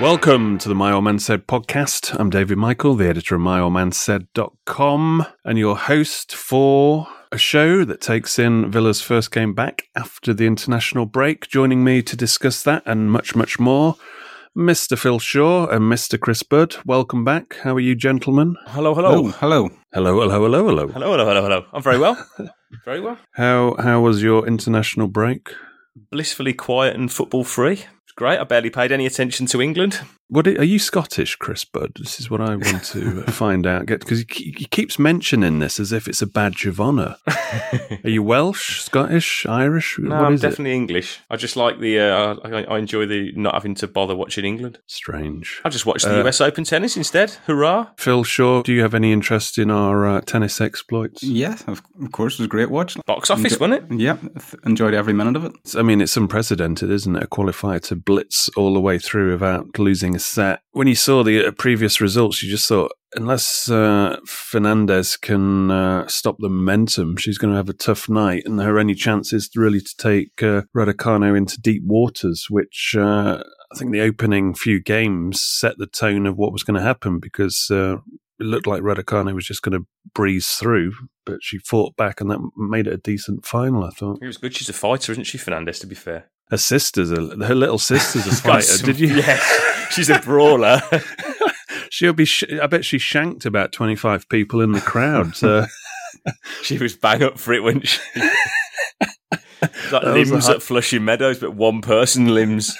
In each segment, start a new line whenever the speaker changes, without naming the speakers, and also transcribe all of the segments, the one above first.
Welcome to the My Old Man Said podcast. I'm David Michael, the editor of myoldmansaid.com, and your host for a show that takes in Villa's first game back after the international break. Joining me to discuss that and much, much more, Mr. Phil Shaw and Mr. Chris Budd. Welcome back. How are you, gentlemen?
Hello, hello.
Oh, hello.
Hello, hello, hello, hello.
Hello, hello, hello, hello. I'm very well. very well.
How how was your international break?
Blissfully quiet and football free. Great. I barely paid any attention to England.
What are you Scottish, Chris Budd? This is what I want to find out. Get Because he, he keeps mentioning this as if it's a badge of honour. are you Welsh, Scottish, Irish?
No,
What
I'm
is it?
definitely English. I just like the. Uh, I, I enjoy the not having to bother watching England.
Strange.
I just watched the
Uh,
US Open tennis instead. Hurrah!
Phil Shaw, do you have any interest in our uh, tennis exploits?
Yeah, of, of course, it was a great watch.
Box office,
Enjo-
wasn't it?
Yeah, th- enjoyed every minute of it.
I mean, it's unprecedented, isn't it? A qualifier to blitz all the way through without losing set. When you saw the uh, previous results, you just thought, unless uh, Fernandez can uh, stop the momentum, she's going to have a tough night. And her only chance is really to take uh, into deep waters, which uh, I think the opening few games set the tone of what was going to happen because uh, it looked like Raducanu was just going to breeze through, but she fought back and that made it a decent final, I thought.
It was good. She's a fighter, isn't she, Fernandez? To be fair,
Her sister's a, her little sister's a fighter. Did you?
Yes, she's a brawler.
She'll be. Sh- I bet she shanked about twenty five people in the crowd. So
she was bang up for it when she. Like
That was a
limbs at Flushing Meadows, but one person limbs.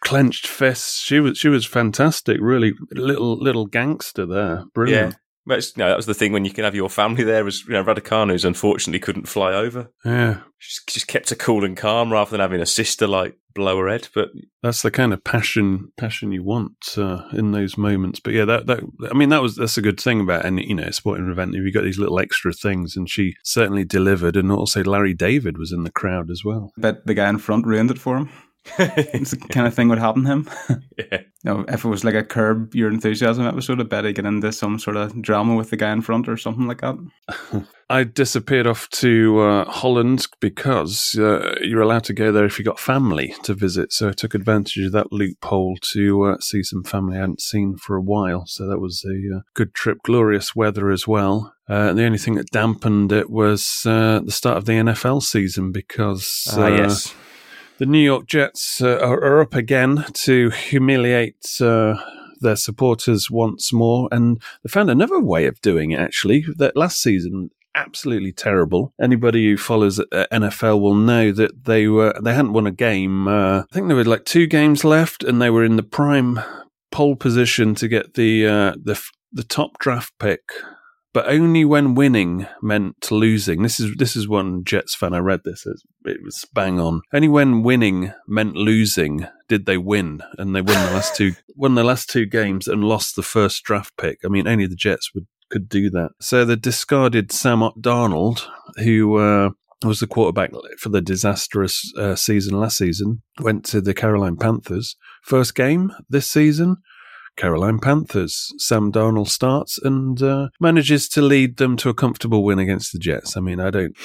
clenched fists. She was. She was fantastic. Really, little little gangster there. Brilliant.
But it's, you know, that was the thing when you can have your family there. Was you know, Raducanu's unfortunately couldn't fly over.
Yeah.
She just, just kept her cool and calm rather than having a sister like blow her head. But
That's the kind of passion passion you want uh, in those moments. But yeah, that that I mean that was that's a good thing about any you know sporting event. If you got these little extra things, and she certainly delivered. And also Larry David was in the crowd as well.
Bet the guy in front ruined it for him. It's the kind of thing would happen to him.
yeah,
You know, if it was like a curb your enthusiasm episode, I bet get into some sort of drama with the guy in front or something like that.
I disappeared off to uh, Holland because uh, you're allowed to go there if you got family to visit. So I took advantage of that loophole to uh, see some family I hadn't seen for a while. So that was a uh, good trip. Glorious weather as well. Uh, the only thing that dampened it was uh, the start of the NFL season because
ah,
uh,
yes,
the New York Jets uh, are, up again to humiliate uh, their supporters once more, and they found another way of doing it. Actually, that last season absolutely terrible. Anybody who follows uh, NFL will know that they were they hadn't won a game. Uh, I think there were like two games left, and they were in the prime pole position to get the uh, the the top draft pick but only when winning meant losing. This is this is one Jets fan. I read this. It was bang on. Only when winning meant losing did they win, and they won the last two won the last two games and lost the first draft pick. I mean, only the Jets would could do that. So the discarded Sam Darnold, who. Uh, was the quarterback for the disastrous uh, season last season, went to the Carolina Panthers. First game this season, Carolina Panthers. Sam Darnold starts and uh, manages to lead them to a comfortable win against the Jets. I mean, I don't.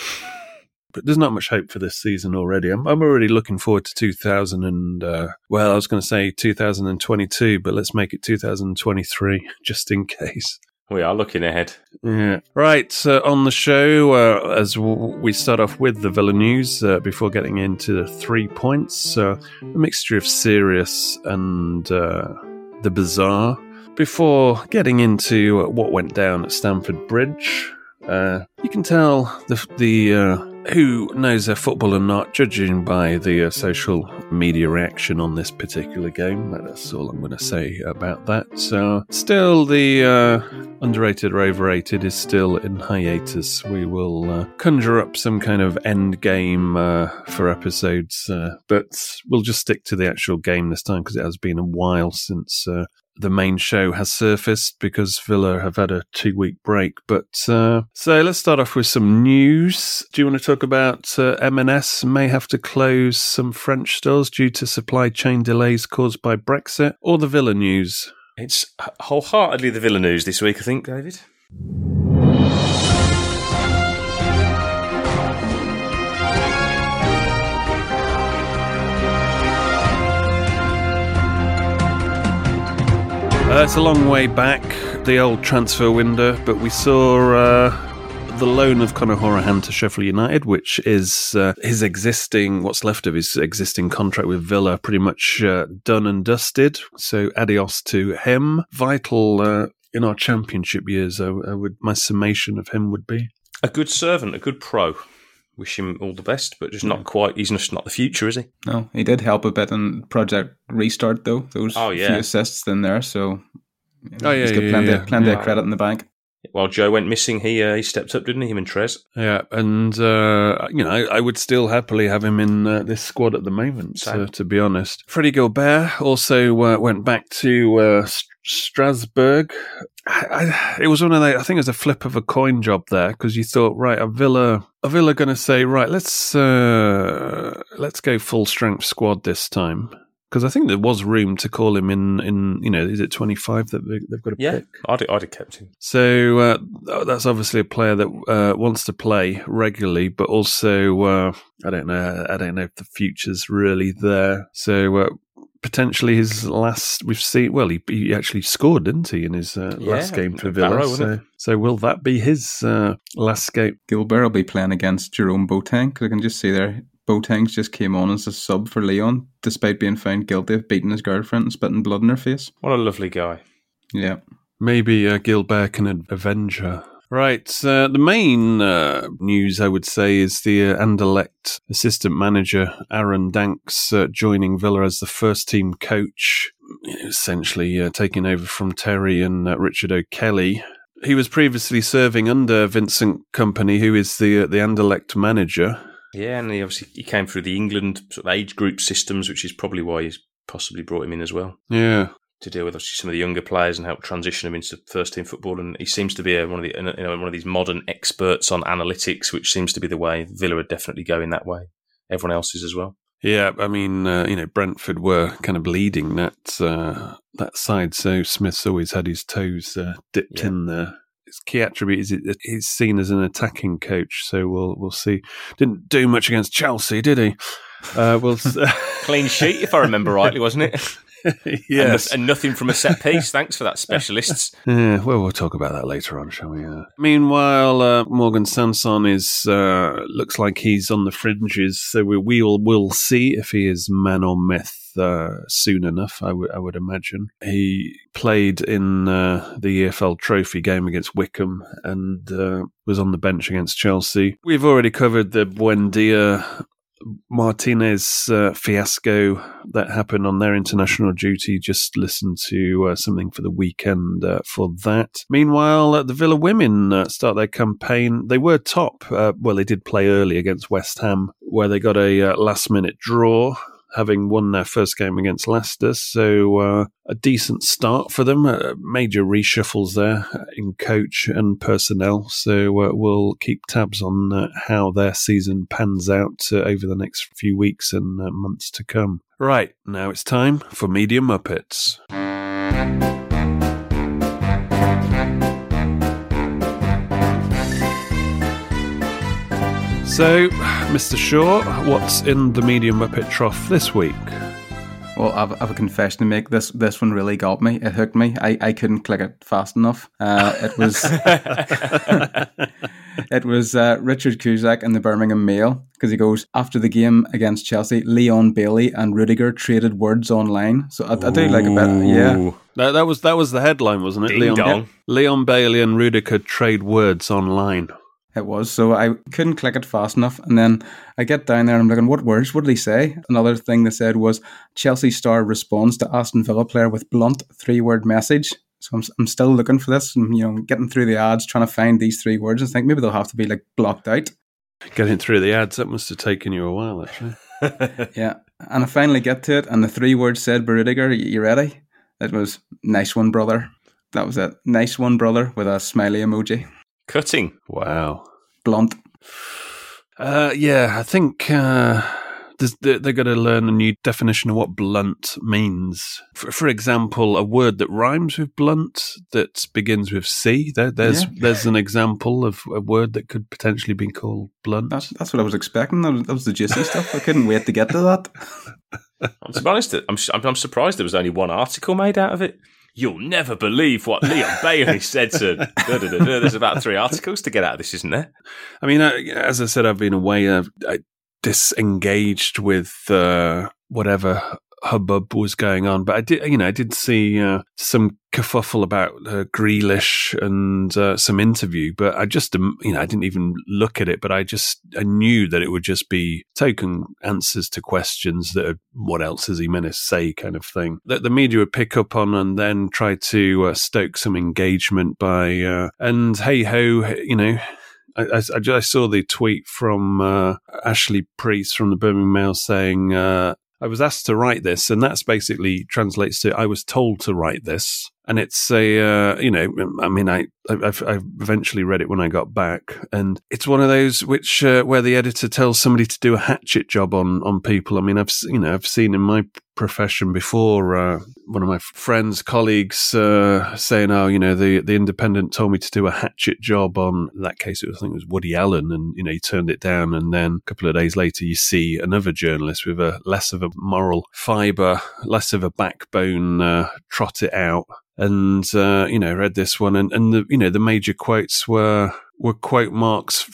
But there's not much hope for this season already. I'm, I'm already looking forward to 2000 and uh, well, I was going to say 2022, but let's make it 2023 just in case.
we are looking ahead.
Yeah. Right. So on the show, uh, as w- we start off with the Villa news uh, before getting into the three points, uh, a mixture of serious and uh, the bizarre. Before getting into what went down at Stamford Bridge, uh, you can tell the the uh, who knows their football or not, judging by the uh, social media reaction on this particular game. That's all I'm going to say about that. So, still, the uh, underrated or overrated is still in hiatus. We will uh, conjure up some kind of end game uh, for episodes, uh, but we'll just stick to the actual game this time because it has been a while since uh, the main show has surfaced because Villa have had a two week break. But uh, so let's start off with some news. Do you want to talk about uh, M&S may have to close some French stores due to supply chain delays caused by Brexit, or the Villa news?
It's wholeheartedly the Villa news this week, I think, David.
Uh, it's a long way back, the old transfer window, but we saw uh, the loan of Conor Hourihane to Sheffield United, which is uh, his existing, what's left of his existing contract with Villa, pretty much uh, done and dusted. So adios to him. Vital uh, in our championship years, I, I would my summation of him would be.
A good servant, a good pro. Wish him all the best, but just not quite. He's just not the future, is he?
No, he did help a bit in Project Restart, though. Those
Oh, yeah.
few assists in there, so
Oh, yeah,
he's got
yeah,
plenty,
yeah.
plenty
Yeah.
of credit in the bank.
While Joe went missing, he uh, he stepped up, didn't he? Him and Trez.
Yeah, and uh, you know, I, I would still happily have him in uh, this squad at the moment.
Same.
Uh, to be honest, Freddie Guilbert also uh, went back to uh, Strasbourg. I, I, it was one of the. I think it was a flip of a coin job there because you thought, right, are Villa, are Villa going to say, right, let's uh, let's go full strength squad this time. Because I think there was room to call him in. In you know, is it twenty five that they- they've got to
Yeah,
pick?
I'd I'd have kept him.
So uh, that's obviously a player that uh, wants to play regularly, but also uh, I don't know. I don't know if the future's really there. So uh, potentially his last we've seen. Well, he, he actually scored, didn't he, in his uh,
Yeah,
last game for Villa?
Barrow,
so, so will that be his uh, last game?
Guilbert will be playing against Jerome Boateng because I can just see there Boateng just came on as a sub for Leon, despite being found guilty of beating his girlfriend and spitting blood in her face.
What a lovely guy.
Yeah,
Maybe uh, Guilbert can avenge her. Right. Uh, the main uh, news, I would say, is the uh, Anderlecht assistant manager, Aaron Danks, uh, joining Villa as the first team coach, essentially uh, taking over from Terry and uh, Richard O'Kelly. He was previously serving under Vincent Kompany, who is the uh, the Anderlecht manager.
Yeah, and he obviously he came through the England sort of age group systems, which is probably why he's possibly brought him in as well
Yeah.
To deal with some of the younger players and help transition them into first team football. And he seems to be a, one of the you know one of these modern experts on analytics, which seems to be the way Villa are definitely going that way. Everyone else is as well.
Yeah, I mean, uh, you know, Brentford were kind of leading that uh, that side, so Smith's always had his toes uh, dipped
Yeah.
in there. His key attribute is that he's seen as an attacking coach, so we'll we'll see. Didn't do much against Chelsea, did he? Uh, we'll
Clean sheet, if I remember rightly, wasn't it?
yes.
and, and nothing from a set piece. Thanks for that, specialists.
Yeah, well, we'll talk about that later on, shall we? Uh, meanwhile, uh, Morgan Sanson is uh, looks like he's on the fringes, so we we'll will see if he is man or myth uh, soon enough. I would would imagine he played in uh, the EFL Trophy game against Wickham and uh, was on the bench against Chelsea. We've already covered the Buendia Martinez uh, fiasco that happened on their international duty. Just listen to uh, something for the weekend uh, for that. Meanwhile, the Villa women uh, start their campaign. They were top. Uh, well, they did play early against West Ham, where they got a uh, last minute draw. Having won their first game against Leicester, so uh, a decent start for them. Uh, major reshuffles there in coach and personnel, so uh, we'll keep tabs on uh, how their season pans out uh, over the next few weeks and uh, months to come. Right, now it's time for Media Muppets. So, Mr. Shaw, what's in the Media Muppet trough this week?
Well, I've, I've a confession to make. This this one really got me. It hooked me. I, I couldn't click it fast enough. Uh, it was it was uh, Richard Cusack in the Birmingham Mail because he goes after the game against Chelsea. Leon Bailey and Rudiger traded words online. So I, I do like a bit. Yeah,
That, that was that was the headline, wasn't it?
Ding
Leon,
dong.
Leon Bailey and Rudiger trade words online.
It was. So I couldn't click it fast enough. And then I get down there and I'm looking, what words? What did he say? Another thing they said was Chelsea star responds to Aston Villa player with blunt three word message. So I'm, I'm still looking for this and, you know, getting through the ads, trying to find these three words and think maybe they'll have to be like blocked out.
Getting through the ads, that must have taken you a while, actually.
yeah. And I finally get to it. And the three words said, Rudiger, you ready? It was nice one, brother. That was it. Nice one, brother, with a smiley emoji.
Cutting.
Wow.
Blunt.
Uh, yeah, I think uh, they're, they're going to learn a new definition of what blunt means. For, for, example, a word that rhymes with blunt that begins with C. There, there's yeah. there's an example of a word that could potentially be called blunt.
That's, that's what I was expecting. That was, that was the juicy stuff. I couldn't wait to get to that.
to be honest, I'm, I'm surprised there was only one article made out of it. You'll never believe what Leon Bailey said to. There's about three articles to get out of this, isn't there?
I mean, as I said, I've been away. I've, I disengaged with uh, whatever hubbub was going on. But I did, you know, I did see uh, some kerfuffle about uh, Grealish and uh, some interview, but I just, um, you know, I didn't even look at it. But I just, I knew that it would just be token answers to questions that, are, what else meant to say, kind of thing. That the media would pick up on and then try to uh, stoke some engagement by, uh, and hey ho, you know. I, I, I, saw the tweet from uh, Ashley Preece from the Birmingham Mail saying, uh, I was asked to write this, and that's basically translates to I was told to write this. And it's a, uh, you know, I mean, I, I've, I've, eventually read it when I got back, and it's one of those which uh, where the editor tells somebody to do a hatchet job on on people. I mean, I've you know I've seen in my profession before uh, one of my friends, colleagues uh, saying, "Oh, you know, the the Independent told me to do a hatchet job on." That case, it was, I think it was Woody Allen, and you know, he turned it down. And then a couple of days later, you see another journalist with a less of a moral fiber, less of a backbone, uh, trot it out and uh, you know read this one, and, and the you know the major quotes were were quote marks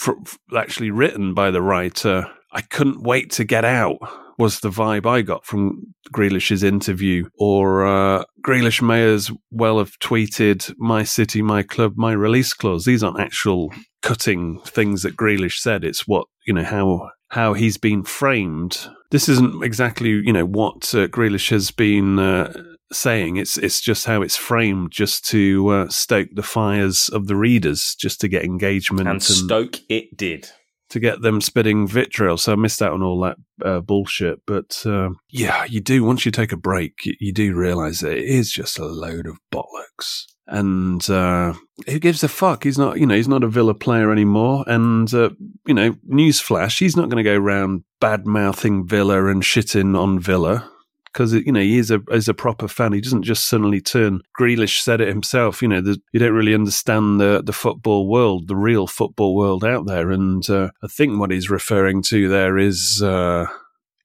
actually written by the writer. I couldn't wait to get out was the vibe I got from Grealish's interview. Or uh, Grealish may as well have tweeted "My city, my club, my release clause." These aren't actual cutting things that Grealish said. It's what you know how how he's been framed. This isn't exactly you know what uh, Grealish has been. Uh, saying. It's it's just how it's framed, just to uh, stoke the fires of the readers, just to get engagement.
And, and stoke it did
to get them spitting vitriol. So I missed out on all that uh, bullshit. But uh, yeah, you do once you take a break, you, you do realize that it is just a load of bollocks. And uh, who gives a fuck? He's not, you know, he's not a Villa player anymore. And uh, you know, newsflash, he's not going to go around bad mouthing Villa and shitting on Villa because you know he is a is a proper fan. He doesn't just suddenly turn. Grealish said it himself. You know, you don't really understand the the football world, the real football world out there. And uh, I think what he's referring to there is, uh,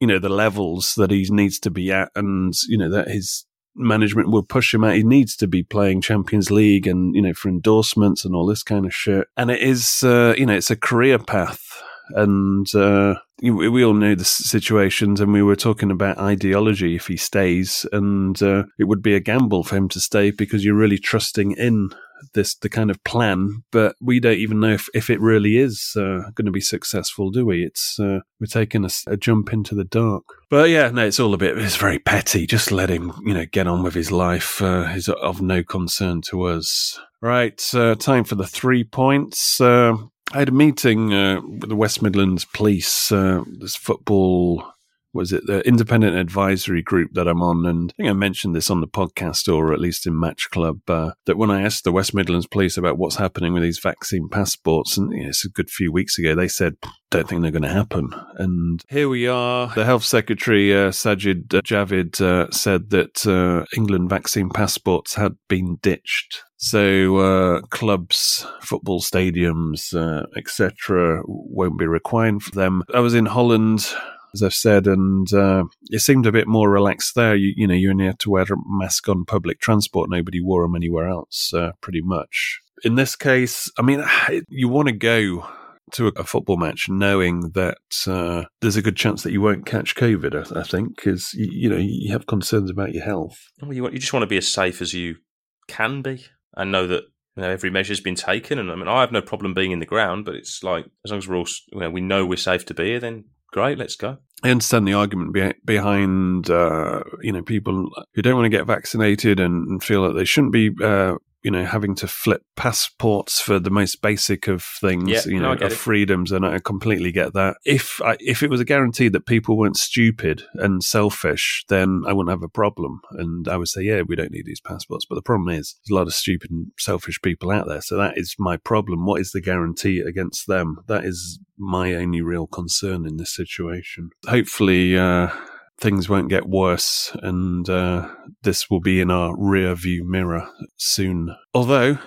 you know, the levels that he needs to be at, and you know that his management will push him out. He needs to be playing Champions League and, you know, for endorsements and all this kind of shit. And it is, uh, you know, it's a career path and uh, we all know the situations, and we were talking about ideology if he stays, and uh, it would be a gamble for him to stay because you're really trusting in this the kind of plan, but we don't even know if, if it really is uh, going to be successful, do we? It's uh, we're taking a, a, jump into the dark. But yeah, no, it's all a bit. It's very petty. Just let him, you know, get on with his life. Uh, is of no concern to us. Right, uh, time for the three points. Uh, I had a meeting uh, with the West Midlands Police, uh, this football, was it the independent advisory group that I'm on? And I think I mentioned this on the podcast or at least in Match Club uh, that when I asked the West Midlands Police about what's happening with these vaccine passports, and you know, it's a good few weeks ago, they said, don't think they're going to happen. And here we are. The Health Secretary, uh, Sajid uh, Javid, uh, said that uh, England vaccine passports had been ditched so uh, clubs, football stadiums, uh, etc., won't be required for them. I was in Holland, as I've said, and uh, it seemed a bit more relaxed there. You, you, know, you only had to wear a mask on public transport. Nobody wore them anywhere else, uh, pretty much. In this case, I mean, you want to go to a, football match knowing that uh, there's a good chance that you won't catch COVID. I, I think because you, you, know you have concerns about your health.
Well, you, you just want to be as safe as you can be. and know that you know, every measure's been taken. And I mean, I have no problem being in the ground, but it's like as long as we're all, you know, we know we're safe to be here, then great, let's go.
I understand the argument be- behind, uh, you know, people who don't want to get vaccinated and feel that they shouldn't be uh, you know, having to flip passports for the most basic of things,
Yeah,
you know,
I
of
it.
freedoms, and I completely get that. If I, if it was a guarantee that people weren't stupid and selfish, then I wouldn't have a problem, and I would say, yeah, we don't need these passports. But the problem is, there's a lot of stupid and selfish people out there, so that is my problem. What is the guarantee against them? That is my only real concern in this situation. Hopefully. Uh, things won't get worse and uh, this will be in our rear view mirror soon. Although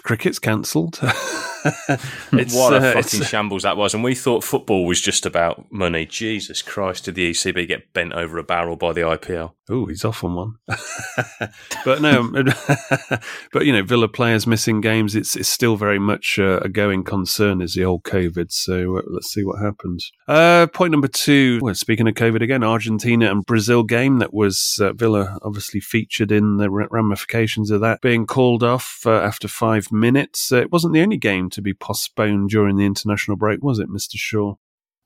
cricket's cancelled. It's,
what a
uh,
fucking
it's-
shambles that was. And we thought football was just about money. Jesus Christ, did the ECB get bent over a barrel by the IPL?
Oh, he's off on one. but no, but you know, Villa players missing games. It's it's still very much uh, a going concern. Is the old COVID? So uh, let's see what happens. Uh, point number two. Well, speaking of COVID again, Argentina and Brazil game that was uh, Villa obviously featured in the ramifications of that being called off uh, after five minutes. Uh, it wasn't the only game to be postponed during the international break, was it, Mister Shaw?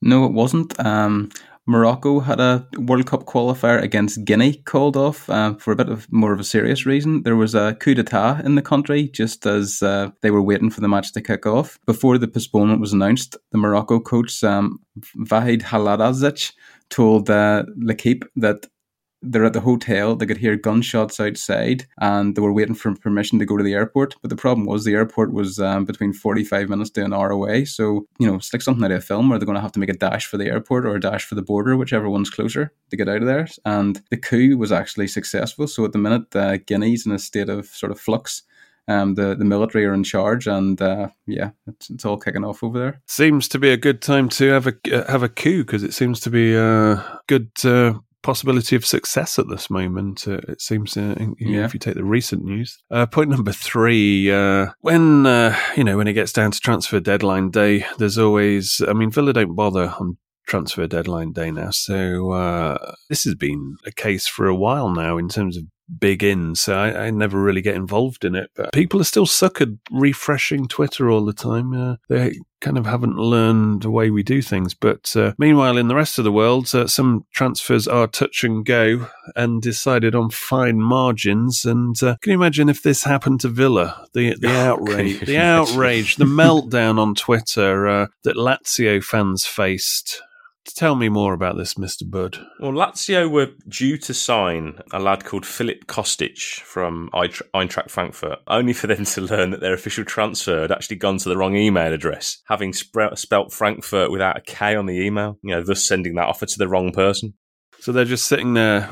No, it wasn't. Um, Morocco had a World Cup qualifier against Guinea called off uh, for a bit of more of a serious reason. There was a coup d'état in the country just as uh, they were waiting for the match to kick off. Before the postponement was announced, the Morocco coach um, Vahid Halilhodzic told uh, L'Equipe that they're at the hotel, they could hear gunshots outside, and they were waiting for permission to go to the airport. But the problem was the airport was um, between 45 minutes to an hour away. So, you know, it's like something out of a film where they're going to have to make a dash for the airport or a dash for the border, whichever one's closer to get out of there. And the coup was actually successful. So at the minute, uh, Guinea's in a state of sort of flux. Um, the, the military are in charge, and uh, yeah, it's, it's all kicking off over there.
Seems to be a good time to have a uh, have a coup because it seems to be a good uh, possibility of success at this moment. Uh, it seems, uh, in- you know,
Yeah.
if you take the recent news. Uh, point number three: uh, when uh, you know when it gets down to transfer deadline day, there's always. I mean, Villa don't bother on transfer deadline day now, so uh, this has been a case for a while now in terms of big in, so I, I never really get involved in it. But people are still suckered refreshing Twitter all the time. Uh, they kind of haven't learned the way we do things. But uh, meanwhile, in the rest of the world, uh, some transfers are touch and go and decided on fine margins. And uh, can you imagine if this happened to Villa? The the
Oh,
outrage, the outrage, the meltdown on Twitter uh, that Lazio fans faced. Tell me more about this, Mister Budd.
Well, Lazio were due to sign a lad called Filip Kostic from Eintracht Frankfurt, only for them to learn that their official transfer had actually gone to the wrong email address, having spre- spelt Frankfurt without a K on the email, you know, thus sending that offer to the wrong person.
So they're just sitting there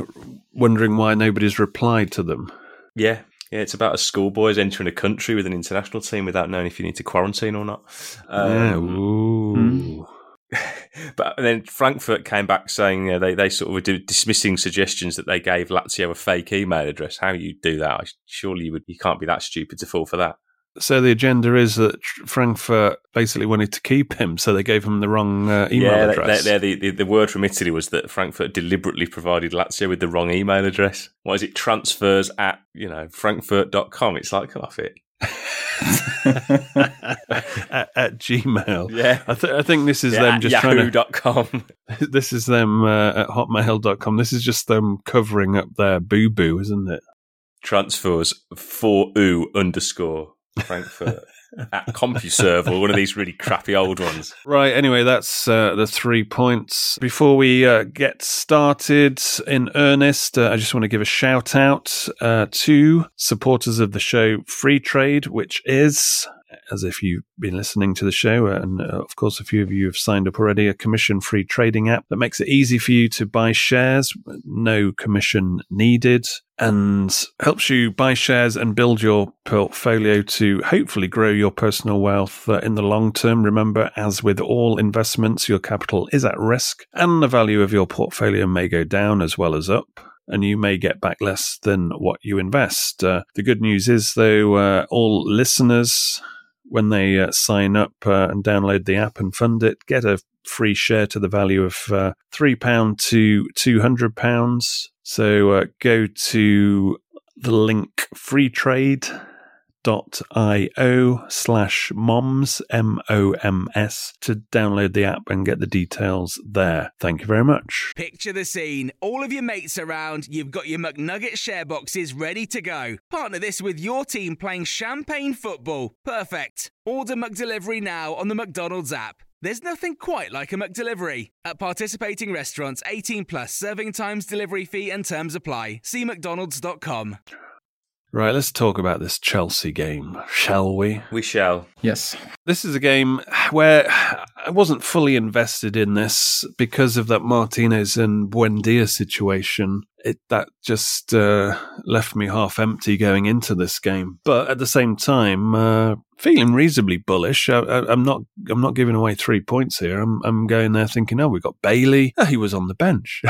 wondering why nobody's replied to them.
Yeah. Yeah, it's about a schoolboys entering a country with an international team without knowing if you need to quarantine or not.
yeah.
Um,
Ooh.
But then Frankfurt came back saying you know, they, they sort of were do- dismissing suggestions that they gave Lazio a fake email address. How you do that? Surely you would. You can't be that stupid to fall for that.
So the agenda is that Frankfurt basically wanted to keep him, so they gave him the wrong uh, email
yeah,
address.
they- the, the, the word from Italy was that Frankfurt deliberately provided Lazio with the wrong email address. What is it? Transfers at you know frankfurt.com. It's like come off it.
At, at Gmail.
Yeah.
I, th- I think this is
Yeah,
them just trying to.
yahoo.com.
This is them uh, at hotmail.com. This is just them covering up their boo boo, isn't it?
Transfers for oo underscore Frankfurt at CompuServe or one of these really crappy old ones.
Right. Anyway, that's uh, the three points. Before we uh, get started in earnest, uh, I just want to give a shout out uh, to supporters of the show Freetrade, which is. As if you've been listening to the show, and uh, of course, a few of you have signed up already, a commission free trading app that makes it easy for you to buy shares, no commission needed, and helps you buy shares and build your portfolio to hopefully grow your personal wealth uh, in the long term. Remember, as with all investments, your capital is at risk and the value of your portfolio may go down as well as up. And you may get back less than what you invest. Uh, the good news is, though, uh, all listeners, when they uh, sign up uh, and download the app and fund it, get a free share to the value of uh, £3 to £200. So uh, go to the link freetrade io slash moms, M O M S, to download the app and get the details there. Thank you very much.
Picture the scene. All of your mates around, you've got your McNugget share boxes ready to go. Partner this with your team playing champagne football. Perfect. Order McDelivery now on the McDonald's app. There's nothing quite like a McDelivery. At participating restaurants, 18 plus serving times, delivery fee, and terms apply. See McDonald's.com.
Right, let's talk about this Chelsea game, shall we?
We shall.
Yes.
This is a game where I wasn't fully invested in this because of that Martinez and Buendia situation. It that just uh, left me half empty going into this game. But at the same time, uh, feeling reasonably bullish. I, I, I'm not. I'm not giving away three points here. I'm. I'm going there thinking, oh, we've got Bailey. Oh, he was on the bench.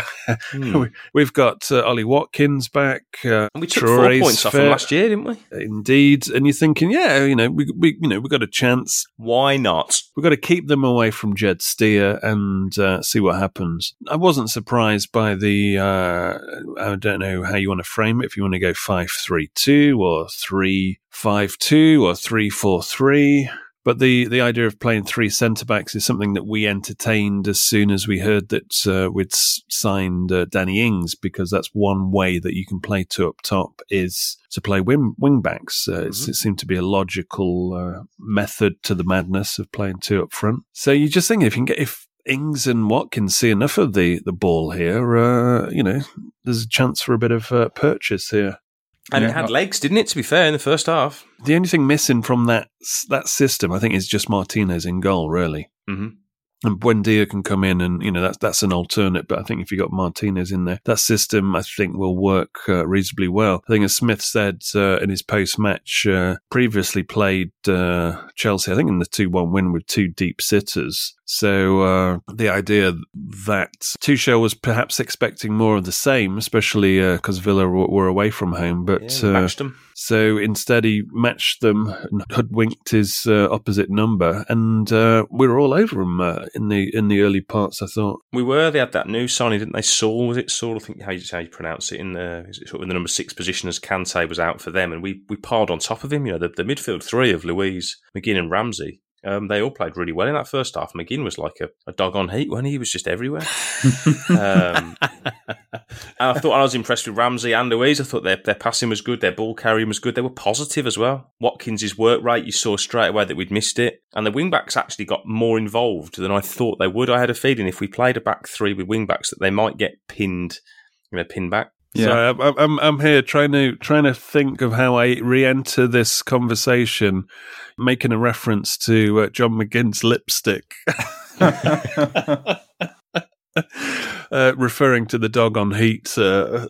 Hmm.
we, have got uh, Ollie Watkins back. Uh,
And we took
Traore's
four points off him last year, didn't we?
Indeed, and you're thinking, yeah, you know, we, we, you know, we've got a chance.
Why not?
We've got to keep them away from Jed Steer and uh, see what happens. I wasn't surprised by the. Uh, I don't know how you want to frame it. If you want to go five three two or three five two or three four three. But the, the idea of playing three centre backs is something that we entertained as soon as we heard that uh, we'd signed uh, Danny Ings, because that's one way that you can play two up top is to play wing, wing backs. Uh, it's, it seemed to be a logical uh, method to the madness of playing two up front. So you just think if you can get if Ings and Watkins see enough of the the ball here, uh, you know, there's a chance for a bit of uh, purchase here.
And
Yeah.
it had legs, didn't it? To be fair, in the first half.
The only thing missing from that that system, I think, is just Martinez in goal, really.
hmm
And Buendia can come in, and you know that's that's an alternate. But I think if you got Martinez in there, that system I think will work uh, reasonably well. I think, as Smith said uh, in his post match, uh, previously played uh, Chelsea, I think in the two one win with two deep sitters. So uh, the idea that Tuchel was perhaps expecting more of the same, especially because Villa were, were away from home, but
Yeah,
uh,
matched them.
So instead, he matched them and hoodwinked his uh, opposite number, and uh, we were all over him uh, in the in the early parts. I thought,
We were. They had that new signing, didn't they? Saul was it? Saul, I think how you, how you pronounce it in the it sort of in the number six position as Kante was out for them, and we we piled on top of him. You know, the, the midfield three of Luiz, McGinn, and Ramsey. Um, they all played really well in that first half. McGinn was like a, a dog on heat when he? he was just everywhere. um, and I thought I was impressed with Ramsey and Luiz. I thought their their passing was good, their ball carrying was good. They were positive as well. Watkins' work rate, you saw straight away that we'd missed it, and the wing backs actually got more involved than I thought they would. I had a feeling if we played a back three with wing backs that they might get pinned, you know, pinned back.
Yeah.
so I'm, I'm- I'm I'm here trying to trying to think of how I re-enter this conversation, making a reference to uh, John McGinn's lipstick. uh, referring to the dog on heat uh,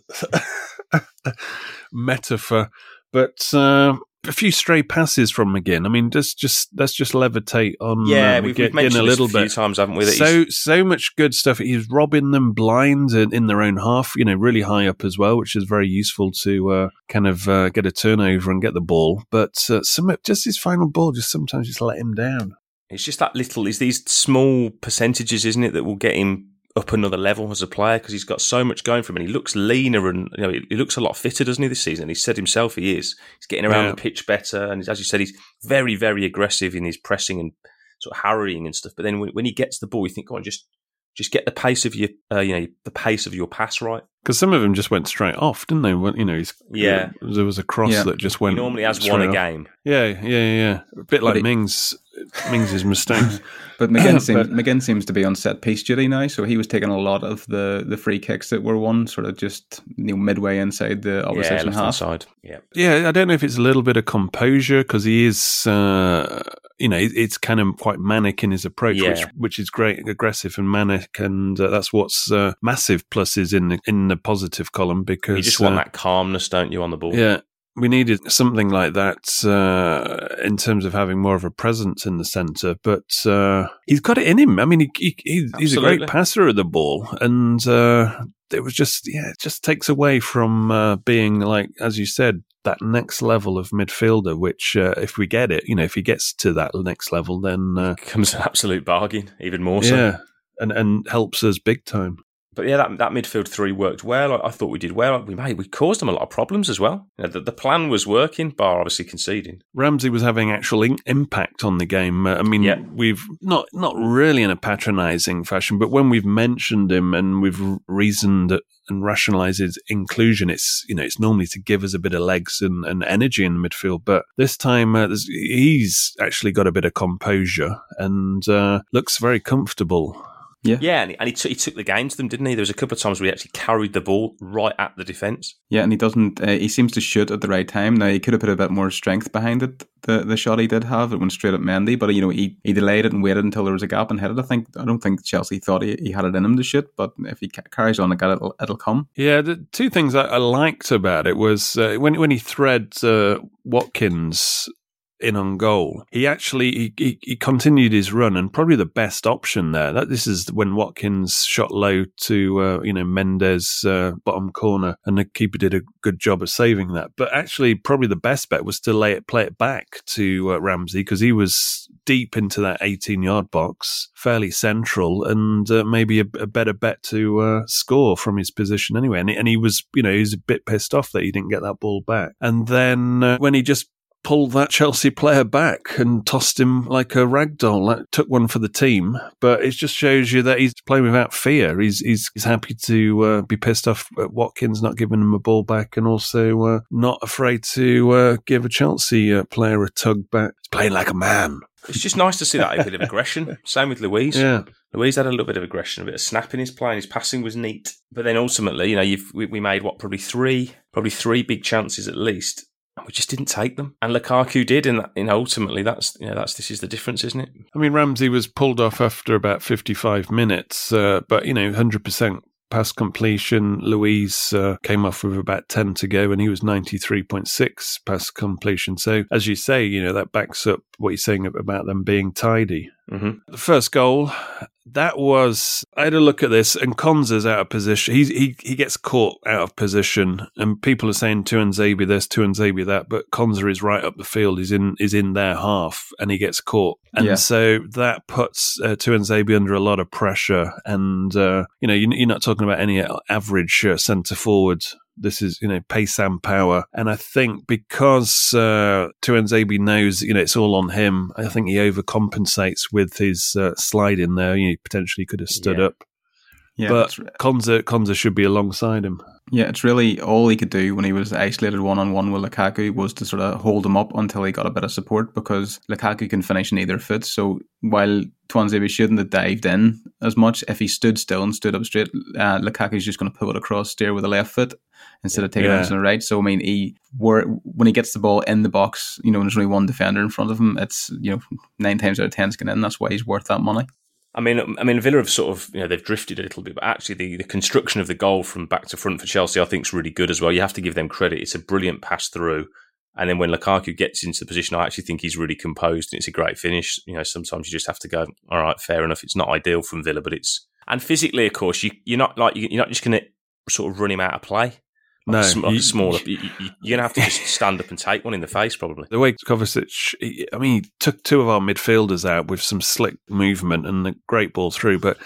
metaphor, but uh, a few stray passes from McGinn. I mean, just just let's just levitate on
Yeah,
uh,
we've,
McGinn
we've mentioned
a
this
little
a few
bit.
times, haven't we?
So so much good stuff. He's robbing them blind in, in their own half. You know, really high up as well, which is very useful to uh, kind of uh, get a turnover and get the ball. But uh, some just his final ball, just sometimes just let him down.
It's just that little, it's these small percentages, isn't it, that will get him up another level as a player because he's got so much going for him and he looks leaner and you know he, he looks a lot fitter, doesn't he, this season? He said himself he is. He's getting around
Yeah.
the pitch better and as you said, he's very, very aggressive in his pressing and sort of harrying and stuff. But then when, when he gets the ball, you think, go on, just just get the pace of your, uh, you know, the pace of your pass right.
Because some of them just went straight off, didn't they? Well, You know, he's,
Yeah.
there was a cross
Yeah.
that just
He
went.
normally has
straight
one a
off.
game.
Yeah, yeah, yeah, yeah. A bit like
it-
Mings, Mings' his mistakes.
But McGinn, seems,
But-
McGinn seems to be on set piece duty now, so he was taking a lot of the, the free kicks that were won, sort of just you know, midway inside the
Yeah,
opposition
left hand
half.
side. Yeah.
Yeah, I don't know if it's a little bit of composure because he is, uh, you know, it's kind of quite manic in his approach, which
Yeah.
which is great, aggressive and manic, and uh, that's what's uh, massive pluses in the, in the positive column because
You just want
uh,
that calmness, don't you, on the ball?
Yeah, we needed something like that uh, in terms of having more of a presence in the centre. But uh, he's got it in him. I mean, he, he, he he's a great passer of the ball, and uh, it was just yeah, it just takes away from uh, being like as you said that next level of midfielder. Which uh, if we get it, you know, if he gets to that next level, then uh,
Becomes an absolute bargain, even more so.
yeah, and and helps us big time.
But yeah, that, that midfield three worked well. I, I, thought we did well. We made we caused them a lot of problems as well. You know, the, the, plan was working, bar obviously conceding.
Ramsey was having actual in- impact on the game. Uh, I mean, yeah. we've not not really in a patronising fashion, but when we've mentioned him and we've reasoned and rationalised his inclusion, it's you know it's normally to give us a bit of legs and, and energy in the midfield. But this time uh, he's actually got a bit of composure and uh, looks very comfortable.
Yeah, yeah, and he, and he, t- he, took the game to them, didn't he? There was a couple of times where he actually carried the ball right at the defence.
Yeah, and he doesn't. Uh, he seems to shoot at the right time. Now he could have put a bit more strength behind it. The the shot he did have, it went straight at Mendy, but you know he, he delayed it and waited until there was a gap and hit it. I think I don't think Chelsea thought he, he had it in him to shoot, but if he carries on again, it'll it'll come.
Yeah, the two things I, I liked about it was uh, when when he thread uh, Watkins in on goal. He actually he, he, he, continued his run and probably the best option there. That this is when Watkins shot low to uh, you know Mendy uh, bottom corner and the keeper did a good job of saving that. But actually, probably the best bet was to lay it play it back to uh, Ramsey because he was deep into that 18 yard box, fairly central, and uh, maybe a, a, better bet to uh, score from his position anyway. And, and he was you know he was a bit pissed off that he didn't get that ball back. And then uh, when he just pulled that Chelsea player back and tossed him like a rag doll. That took one for the team, but it just shows you that he's playing without fear. He's he's, he's happy to uh, be pissed off at Watkins not giving him a ball back, and also uh, not afraid to uh, give a Chelsea uh, player a tug back. He's playing like a man.
It's just nice to see that a bit of aggression. Same with Luiz.
Yeah.
Luiz had a little bit of aggression, a bit of snap in his play, and his passing was neat. But then ultimately, you know, you've, we, we made what probably three, probably three big chances at least we just didn't take them. And Lukaku did, and you know, ultimately, that's you know, that's this is the difference, isn't it?
I mean, Ramsey was pulled off after about fifty-five minutes, uh, but you know, hundred percent pass completion. Luiz uh, came off with about 10 to go and he was 93.6 pass completion. So, as you say, you know, that backs up what you're saying about them being tidy. Mm-hmm. The first goal, that was I had a look at this and Konsa's out of position. He he he gets caught out of position, and people are saying Tuanzebe this, Tuanzebe that, but Konsa is right up the field. He's in is in their half, and he gets caught, and yeah. so that puts uh, Tuanzebe under a lot of pressure. And uh, you know, you're not talking about any average uh, centre forward this is, you know, pace and power. And I think because uh, Tuanzebe knows, you know, it's all on him, I think he overcompensates with his uh, slide in there. You know, potentially could have stood yeah. up. Yeah, but Konsa, Konsa should be alongside him.
Yeah, it's really all he could do when he was isolated one on one with Lukaku was to sort of hold him up until he got a bit of support because Lukaku can finish in either foot. So while Tuanzebe shouldn't have dived in as much, if he stood still and stood up straight, uh, Lukaku's just going to pivot across, steer with the left foot instead of taking yeah. it on the right. So I mean, he were when he gets the ball in the box, you know, there's only one defender in front of him. It's you know nine times out of ten getting in. That's why he's worth that money.
I mean, I mean, Villa have sort of, you know, they've drifted a little bit, but actually, the, the construction of the goal from back to front for Chelsea, I think, is really good as well. You have to give them credit; it's a brilliant pass through, and then when Lukaku gets into the position, I actually think he's really composed, and it's a great finish. You know, sometimes you just have to go, all right, fair enough. It's not ideal from Villa, but it's and physically, of course, you, you're not like you're not just going to sort of run him out of play. No, sm- you, smaller. You, are going to have to just stand up and take one in the face, probably.
The way Kovacic, I mean, he took two of our midfielders out with some slick movement and a great ball through. But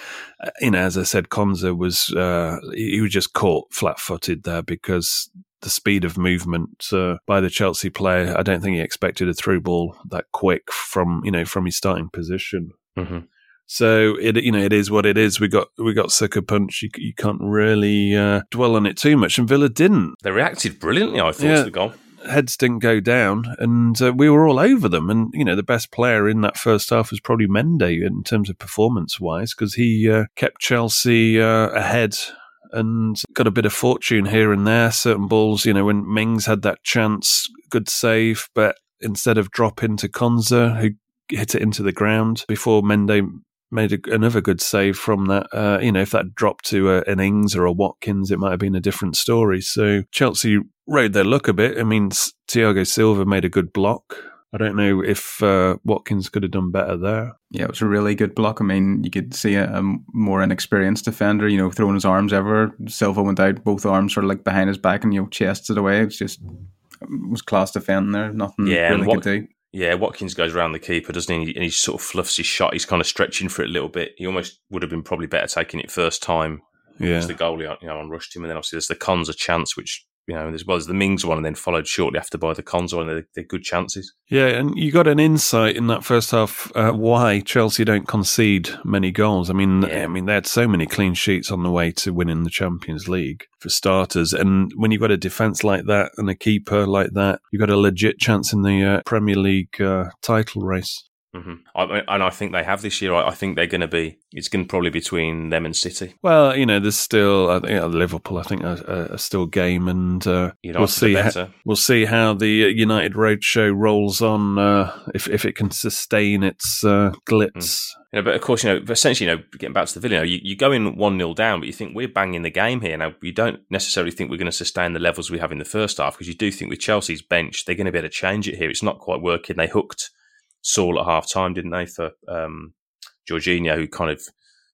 uh, you know, as I said, Konsa was uh, he was just caught flat-footed there because the speed of movement uh, by the Chelsea player. I don't think he expected a through ball that quick from you know from his starting position. Mm-hmm. So it you know it is what it is. We got we got sucker punch. You, you can't really uh, dwell on it too much. And Villa didn't.
They reacted brilliantly. I thought yeah. to the goal.
Heads didn't go down, and uh, we were all over them. And you know the best player in that first half was probably Mendy in terms of performance wise because he uh, kept Chelsea uh, ahead and got a bit of fortune here and there. Certain balls, you know, when Mings had that chance, good save, but instead of dropping to Konsa, who hit it into the ground before Mendy made a, another good save from that. Uh, you know, if that dropped to a, an Ings or a Watkins, it might have been a different story. So Chelsea rode their luck a bit. I mean, Thiago Silva made a good block. I don't know if uh, Watkins could have done better there.
Yeah, it was a really good block. I mean, you could see a, a, more inexperienced defender, you know, throwing his arms ever. Silva went out, both arms sort of like behind his back and, you know, chests it away. It's just, it was class defending there. Nothing yeah, really what, could do.
Yeah, Watkins goes around the keeper, doesn't he? And he sort of fluffs his shot. He's kind of stretching for it a little bit. He almost would have been probably better taking it first time.
Yeah.
as the goalie you know, on rushed him, and then obviously there's the Konsa chance, which you know, as well as the Mings one, and then followed shortly after by the Konsa one. They're, they're good chances.
Yeah, and you got an insight in that first half uh, why Chelsea don't concede many goals. I mean,
Yeah.
I mean they had so many clean sheets on the way to winning the Champions League for starters, and when you've got a defense like that and a keeper like that, you've got a legit chance in the uh, Premier League uh, title race.
Hmm I, and I think they have this year. I, I think they're going to be. It's going to probably between them and City.
Well, you know, there's still I think, uh, Liverpool. I think are, are, are still game, and uh, we'll see. How, we'll see how the uh, United Roadshow rolls on. Uh, if if it can sustain its uh, glitz.
You know, but of course, you know, essentially, you know, getting back to the Villa, you, know, you, you go in 1 0 down, but you think we're banging the game here. Now, you don't necessarily think we're going to sustain the levels we have in the first half because you do think with Chelsea's bench, they're going to be able to change it here. It's not quite working. They hooked Saul at half time, didn't they, for um, Jorginho, who kind of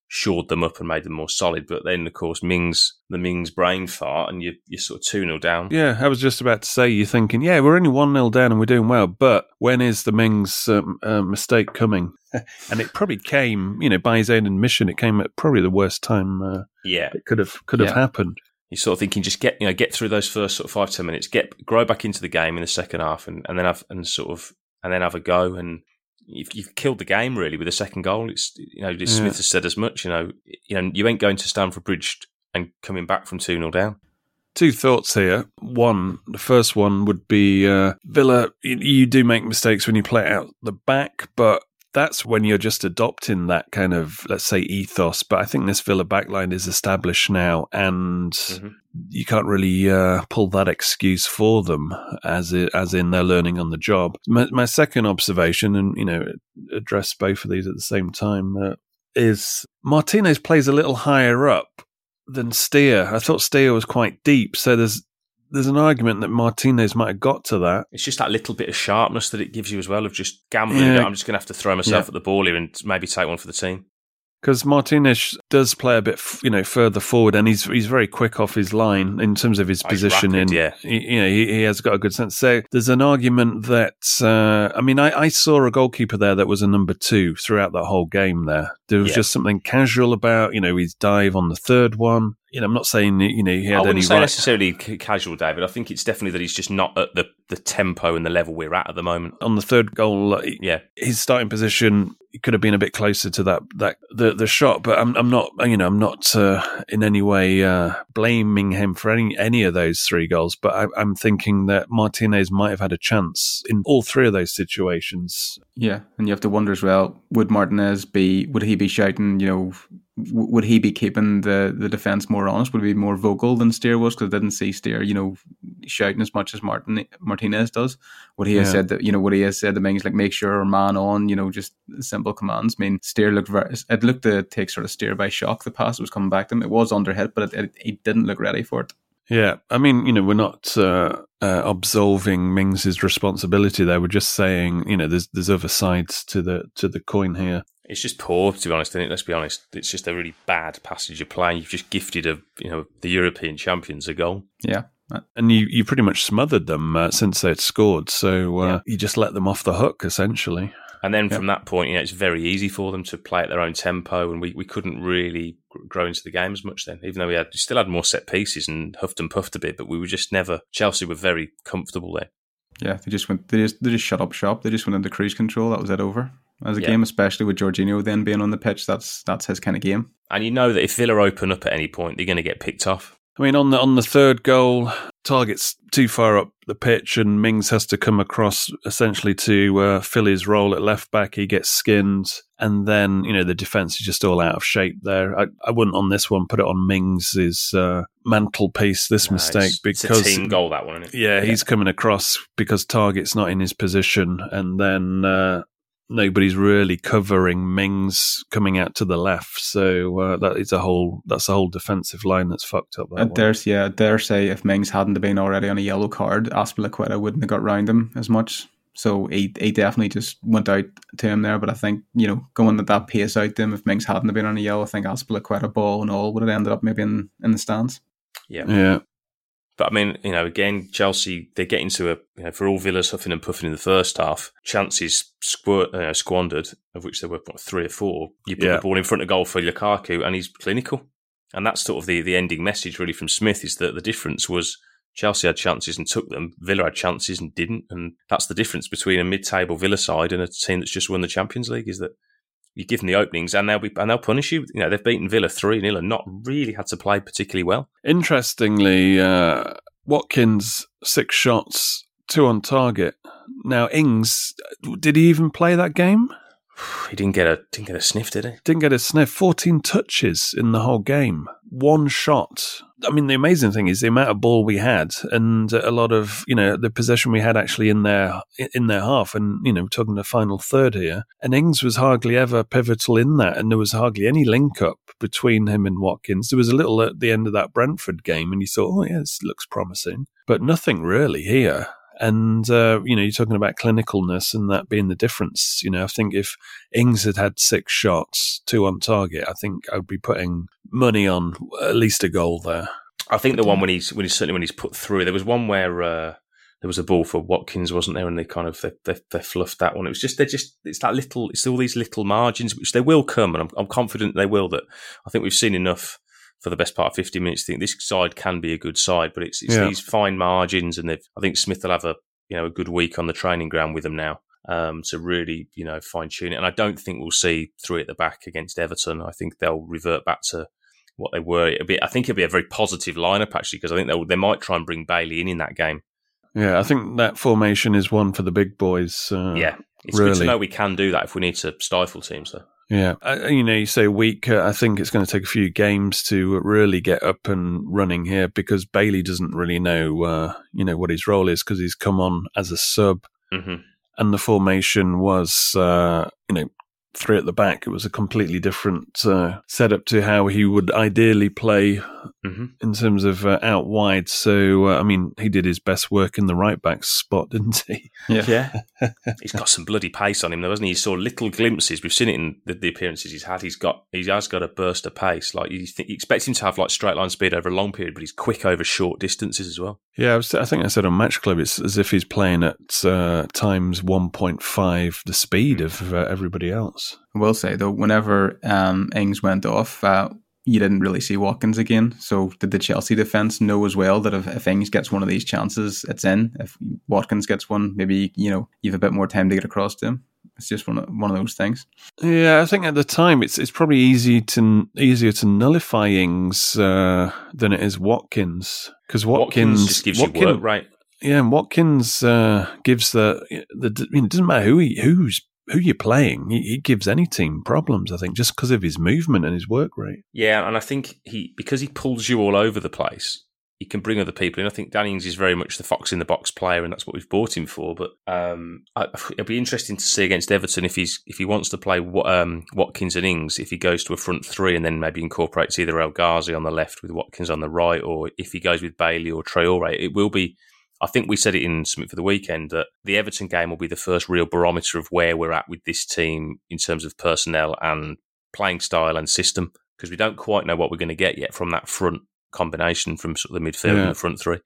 shored them up and made them more solid. But then, of course, Mings, the Mings brain fart, and you, you're sort of 2 0 down.
Yeah, I was just about to say, you're thinking, yeah, we're only 1 0 down and we're doing well, but when is the Mings um, uh, mistake coming? and it probably came, you know, by his own admission, it came at probably the worst time uh,
Yeah.
it could have could have
Yeah.
happened.
you're sort of thinking just get you know get through those first sort of five ten minutes, get grow back into the game in the second half, and, and then have and sort of and then have a go. And you've, you've killed the game really with the second goal. It's you know
Yeah.
Smith has said as much. You know you know you ain't going to Stamford Bridge and coming back from two 0 down.
Two thoughts here. One, the first one would be uh, Villa. You, you do make mistakes when you play out the back, but that's when you're just adopting that kind of, let's say, ethos. But I think this Villa backline is established now, and
Mhm.
you can't really uh, pull that excuse for them, as it, as in they're learning on the job. My, my second observation, and you know, address both of these at the same time, uh, is Martinez plays a little higher up than Steer. I thought Steer was quite deep, so there's there's an argument that Martinez might have got to that.
It's just that little bit of sharpness that it gives you as well of just gambling.
Yeah.
I'm just going to have to throw myself
Yeah.
at the ball here and maybe take one for the team.
Because Martinez does play a bit, you know, further forward, and he's he's very quick off his line in terms of his
Oh, he's
position.
rapid,
in
yeah.
he, you know, he, he has got a good sense. So there's an argument that uh, I mean, I, I saw a goalkeeper there that was a number two throughout that whole game. There, there was
Yeah.
just something casual about, you know, his dive on the third one. You know, I'm not saying you know he
I
had any
wouldn't say
right.
necessarily c- casual, David. I think it's definitely that he's just not at the, the tempo and the level we're at at the moment.
on the third goal, uh,
Yeah,
his starting position could have been a bit closer to that that the the shot, but I'm I'm not you know I'm not uh, in any way uh, blaming him for any any of those three goals, but I, I'm thinking that Martinez might have had a chance in all three of those situations.
Yeah, and you have to wonder as well: Would Martinez be? Would he be shouting? You know, w- would he be keeping the the defense more honest? Would he be more vocal than Steer was? Because I didn't see Steer, you know, shouting as much as Martin Martinez does. Would he have
Yeah.
said that? You know, would he have said the things like "make sure or man on"? You know, just simple commands. I mean, Steer looked very. It looked to take sort of Steer by shock. The pass was coming back to him. It was under hit, but it, it, he didn't look ready for it.
Yeah, I mean, you know, we're not uh, uh, absolving Mings's responsibility there. We're just saying, you know, there's there's other sides to the to the coin here.
It's just poor to be honest. Isn't it? Let's be honest. It's just a really bad passage of play. You've just gifted a you know the European champions a goal.
Yeah.
And you, you pretty much smothered them uh, since they'd scored, so uh,
Yeah.
you just let them off the hook essentially.
And then from that point, you know, it's very easy for them to play at their own tempo, and we, we couldn't really grow into the game as much then. Even though we had we still had more set pieces and huffed and puffed a bit, but we were just never. Chelsea were very comfortable there.
Yeah, they just went. They just they just shut up shop. They just went into cruise control. That was it over. As a
Yeah.
game, especially with Jorginho then being on the pitch, that's that's his kind of game.
And you know that if Villa open up at any point, they're going to get picked off.
I mean, on the on the third goal, Targett's too far up the pitch, and Mings has to come across essentially to uh, fill his role at left back. He gets skinned, and then you know the defense is just all out of shape there. I, I wouldn't on this one put it on Mings's uh, mantelpiece this
No,
mistake
it's, it's
because
a team goal that one, isn't it?
yeah, he's coming across because Targett's not in his position, and then uh, nobody's really covering Mings coming out to the left. So uh, that is a whole that's a whole defensive line that's fucked up. That
I dare, yeah, I dare say if Mings hadn't been already on a yellow card, Azpilicueta wouldn't have got round him as much. So he, he definitely just went out to him there. But I think, you know, going at that pace out to him, if Mings hadn't been on a yellow, I think Azpilicueta ball and all would have ended up maybe in, in the stands.
Yeah.
Yeah.
But I mean, you know, again, Chelsea, they get into a, you know, for all Villa's huffing and puffing in the first half, chances squir- uh, squandered, of which there were what, three or four. You put
Yeah.
the ball in front of goal for Lukaku, and he's clinical. And that's sort of the, the ending message really from Smith is that the difference was Chelsea had chances and took them. Villa had chances and didn't. And that's the difference between a mid-table Villa side and a team that's just won the Champions League is that you give them the openings and they'll be and they'll punish you. You know, they've beaten Villa three 0 and not really had to play particularly well.
Interestingly, uh, Watkins six shots, two on target. Now Ings, did he even play that game?
He didn't get a didn't get a sniff, did he?
Didn't get a sniff. Fourteen touches in the whole game. One shot. I mean, the amazing thing is the amount of ball we had, and a lot of you know the possession we had actually in their in their half, and you know we're talking the final third here. And Ings was hardly ever pivotal in that, and there was hardly any link up between him and Watkins. There was a little at the end of that Brentford game, and you thought, oh yeah, this looks promising, but nothing really here. And, uh, you know, you're talking about clinicalness and that being the difference. You know, I think if Ings had had six shots, two on target, I think I'd be putting money on at least a goal there.
I think the one when he's, when he's certainly when he's put through, there was one where, uh, there was a ball for Watkins, wasn't there? And they kind of they, they, they, fluffed that one. It was just they're just it's that little it's all these little margins which they will come, and I'm, I'm confident they will. That I think we've seen enough for the best part of 50 minutes. I think this side can be a good side, but it's, it's yeah. these fine margins, and I think Smith will have a you know a good week on the training ground with them now um, to really you know fine tune it. And I don't think we'll see three at the back against Everton. I think they'll revert back to what they were. It'll be, I think it'll be a very positive lineup actually because I think they they might try and bring Bailey in in that game.
Yeah, I think that formation is one for the big boys. Uh,
yeah, it's
really.
good to know we can do that if we need to stifle teams though.
Yeah, uh, you know, you say week. Uh, I think it's going to take a few games to really get up and running here because Bailey doesn't really know, uh, you know, what his role is because he's come on as a sub,
mm-hmm.
and the formation was, uh, you know, three at the back. It was a completely different uh, setup to how he would ideally play
mm-hmm.
in terms of uh, out wide. So, uh, I mean, he did his best work in the right back spot, didn't he?
Yeah. yeah. he's got some bloody pace on him, though, hasn't he? You saw little glimpses. We've seen it in the, the, appearances he's had. He's got he has got a burst of pace. Like you, th- you expect him to have like straight line speed over a long period, but he's quick over short distances as well.
Yeah, I, was, I think I said on Match Club, it's as if he's playing at uh, times one point five the speed of uh, everybody else.
I will say though, whenever um, Ings went off, uh, you didn't really see Watkins again. So did the Chelsea defense know as well that if, if Ings gets one of these chances, it's in. If Watkins gets one, maybe you know you have a bit more time to get across to him. It's just one of, one of those things.
Yeah, I think at the time it's it's probably easy to easier to nullify Ings uh, than it is Watkins because Watkins,
Watkins, just gives Watkins, you work, right?
Yeah, and Watkins uh, gives the the. I mean, it doesn't matter who he, who's who you're playing, he, gives any team problems. I think just because of his movement and his work rate.
Yeah, and I think he because he pulls you all over the place. He can bring other people in. I think Danny Ings is very much the fox in the box player, and that's what we've bought him for. But um, I, it'll be interesting to see against Everton if he's if he wants to play um, Watkins and Ings, if he goes to a front three and then maybe incorporates either El Ghazi on the left with Watkins on the right, or if he goes with Bailey or Traore. It will be I think we said it in Something for the Weekend that the Everton game will be the first real barometer of where we're at with this team in terms of personnel and playing style and system because we don't quite know what we're going to get yet from that front combination from sort of the midfield yeah. and the front three.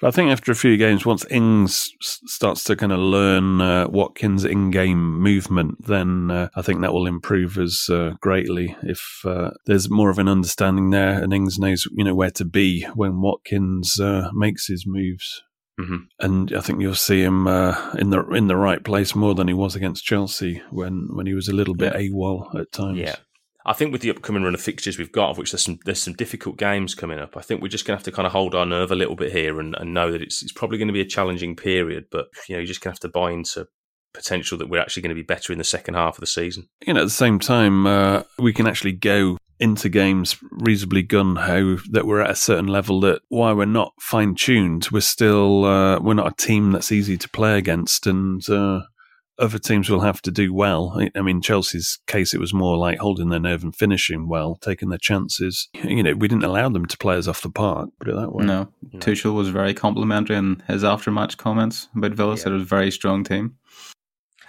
But I think after a few games, once Ings starts to kind of learn uh, Watkins' in-game movement, then uh, I think that will improve us uh, greatly. If uh, there's more of an understanding there, and Ings knows you know where to be when Watkins uh, makes his moves.
Mm-hmm.
And I think you'll see him uh, in the in the right place more than he was against Chelsea when, when he was a little bit AWOL at times.
Yeah, I think with the upcoming run of fixtures we've got, of which there's some there's some difficult games coming up. I think we're just going to have to kind of hold our nerve a little bit here and, and know that it's it's probably going to be a challenging period. But you know, you're just going to have to buy into potential that we're actually going to be better in the second half of the season.
You know, at the same time, uh, we can actually go into games reasonably gun ho that we're at a certain level that while we're not fine tuned, we're still uh, we're not a team that's easy to play against, and uh, other teams will have to do well. I mean, Chelsea's case, it was more like holding their nerve and finishing well, taking their chances. You know, we didn't allow them to play us off the park. Put it that way.
No, no. Tuchel was very complimentary in his after match comments about Villa. Yeah. Said it was a very strong team.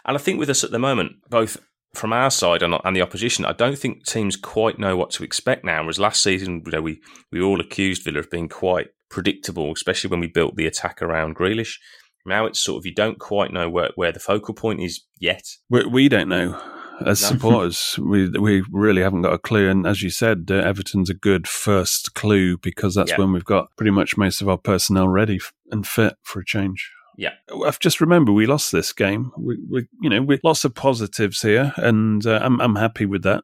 And I think with us at the moment, both from our side and, and, the opposition, I don't think teams quite know what to expect now. Whereas last season, you know, we we all accused Villa of being quite predictable, especially when we built the attack around Grealish. Now it's sort of you don't quite know where, where the focal point is yet.
We, we don't know. as
No.
supporters, we we really haven't got a clue. And as you said, uh, Everton's a good first clue because that's
Yeah.
when we've got pretty much most of our personnel ready f- and fit for a change.
Yeah.
I've just remember we lost this game. We, we you know, we lots of positives here, and uh, I'm I'm happy with that.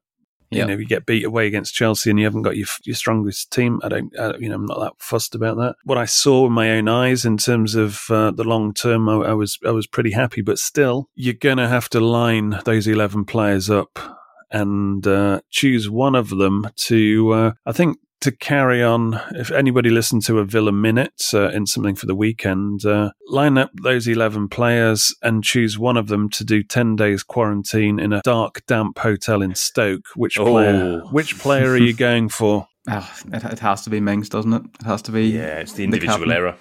You know, you get beat away against Chelsea and you haven't got your your strongest team. I don't, uh, you know, I'm not that fussed about that. What I saw with my own eyes in terms of uh, the long term, I, I was I was pretty happy. But still, you're gonna have to line those eleven players up and uh, choose one of them to. Uh, I think. To carry on, if anybody listened to a Villa minute uh, in something for the weekend, uh, line up those 11 players and choose one of them to do 10 days quarantine in a dark, damp hotel in Stoke. Which player?
Oh.
Which player are you going for?
Ah, it, it has to be Mings, doesn't it? It has to be.
Yeah, it's the individual
captain.
error.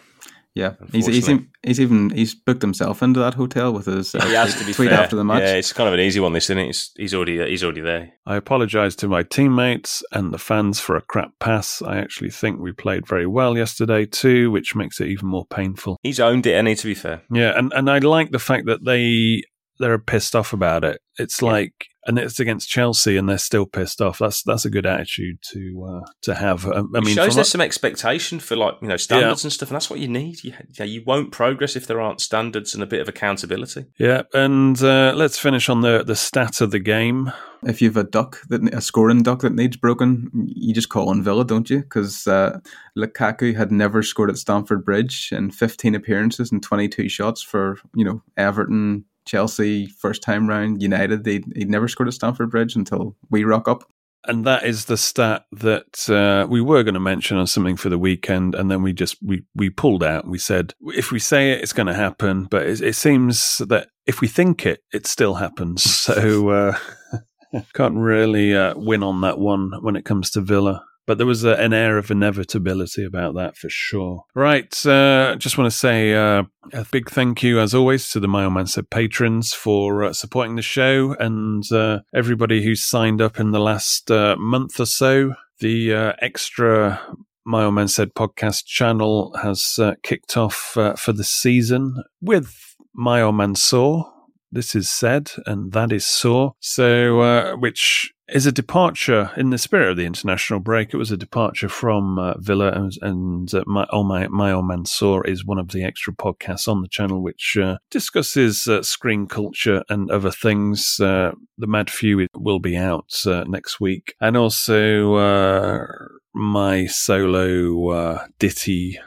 Yeah, he's, he's, he's even he's booked himself into that hotel with his uh,
He has to be
tweet
fair.
after the match.
Yeah, it's kind of an easy one. This, isn't it? It's, he's already he's already there.
I apologise to my teammates and the fans for a crap pass. I actually think we played very well yesterday too, which makes it even more painful.
He's owned it. Any to be fair.
Yeah, and, and I like the fact that they they're pissed off about it. It's like, and it's against Chelsea, and they're still pissed off. That's that's a good attitude to uh, to have. I, I
it
mean,
shows
from-
there's some expectation for like you know standards and stuff, and that's what you need. You, yeah, you won't progress if there aren't standards and a bit of accountability.
yeah, and uh, let's finish on the the stat of the game.
If you've a duck that a scoring duck that needs broken, you just call on Villa, don't you? Because uh, Lukaku had never scored at Stamford Bridge in 15 appearances and 22 shots for you know Everton, Chelsea, first time round, United. He he'd never scored at Stamford Bridge until we rock up.
And that is the stat that uh, we were going to mention on something for the weekend, and then we just we we pulled out. We said if we say it, it's going to happen, but it, it seems that if we think it, it still happens. So uh, can't really uh, win on that one when it comes to Villa. But there was a, an air of inevitability about that for sure. Right. Uh, just want to say uh, a big thank you, as always, to the My Old Said patrons for uh, supporting the show and uh, everybody who's signed up in the last uh, month or so. The uh, extra My Said podcast channel has uh, kicked off uh, for the season with My Saw. This is said, and that is saw. So, uh, which is a departure in the spirit of the international break. It was a departure from uh, Villa, and, and uh, my, oh my my old man saw is one of the extra podcasts on the channel, which uh, discusses uh, screen culture and other things. Uh, the Mad Few will be out uh, next week, and also my solo ditty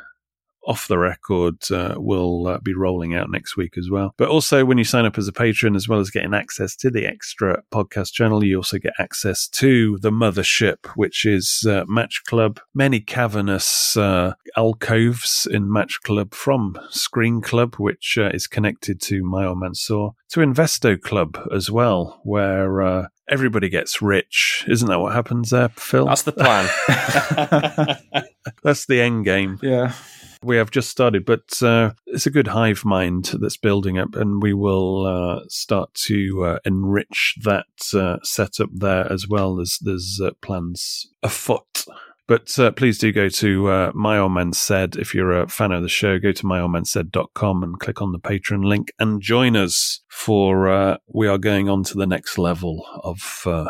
off the record uh, will uh, be rolling out next week as well. But also, when you sign up as a patron, as well as getting access to the extra podcast channel, you also get access to the mothership, which is uh, Match Club. Many cavernous uh, alcoves in Match Club from Screen Club, which uh, is connected to My Old Man Saw, to Investo Club as well, where uh, everybody gets rich. Isn't that what happens there, Phil?
That's the plan.
That's the end game.
Yeah.
We have just started, but uh, it's a good hive mind that's building up, and we will uh, start to uh, enrich that uh, setup there as well. There's there's uh, plans afoot. But uh, please do go to uh, My Old Man Said. If you're a fan of the show, go to myoldmansaid.com and click on the patron link and join us for uh, we are going on to the next level of uh,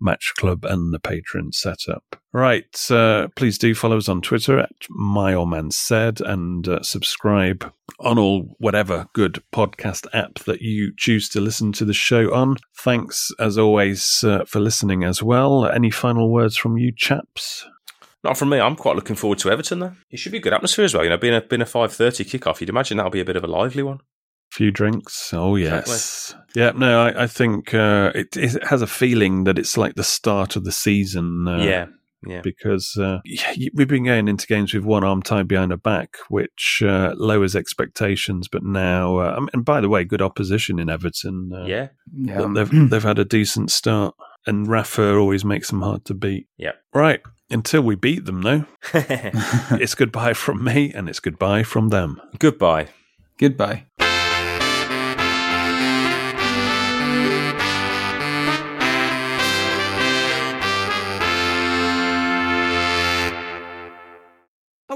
Match Club and the patron setup. Right. Uh, please do follow us on Twitter at My Old Man Said and uh, subscribe on all whatever good podcast app that you choose to listen to the show on. Thanks as always uh, for listening as well. Any final words from you chaps?
Not from me. I'm quite looking forward to Everton. Though it should be a good atmosphere as well. You know, being a being a five thirty kickoff, you'd imagine that'll be a bit of a lively one.
Few drinks. Oh yes, yeah. No, I, I think uh, it, it has a feeling that it's like the start of the season. Uh,
yeah, yeah.
because uh, we've been going into games with one arm tied behind a back, which uh, lowers expectations. But now, uh, I mean, and by the way, good opposition in Everton. Uh,
Yeah,
Yeah.
they've they've had a decent start, and Rafa always makes them hard to beat.
yeah.
Right until we beat them, though, it's goodbye from me, and it's goodbye from them.
Goodbye.
Goodbye.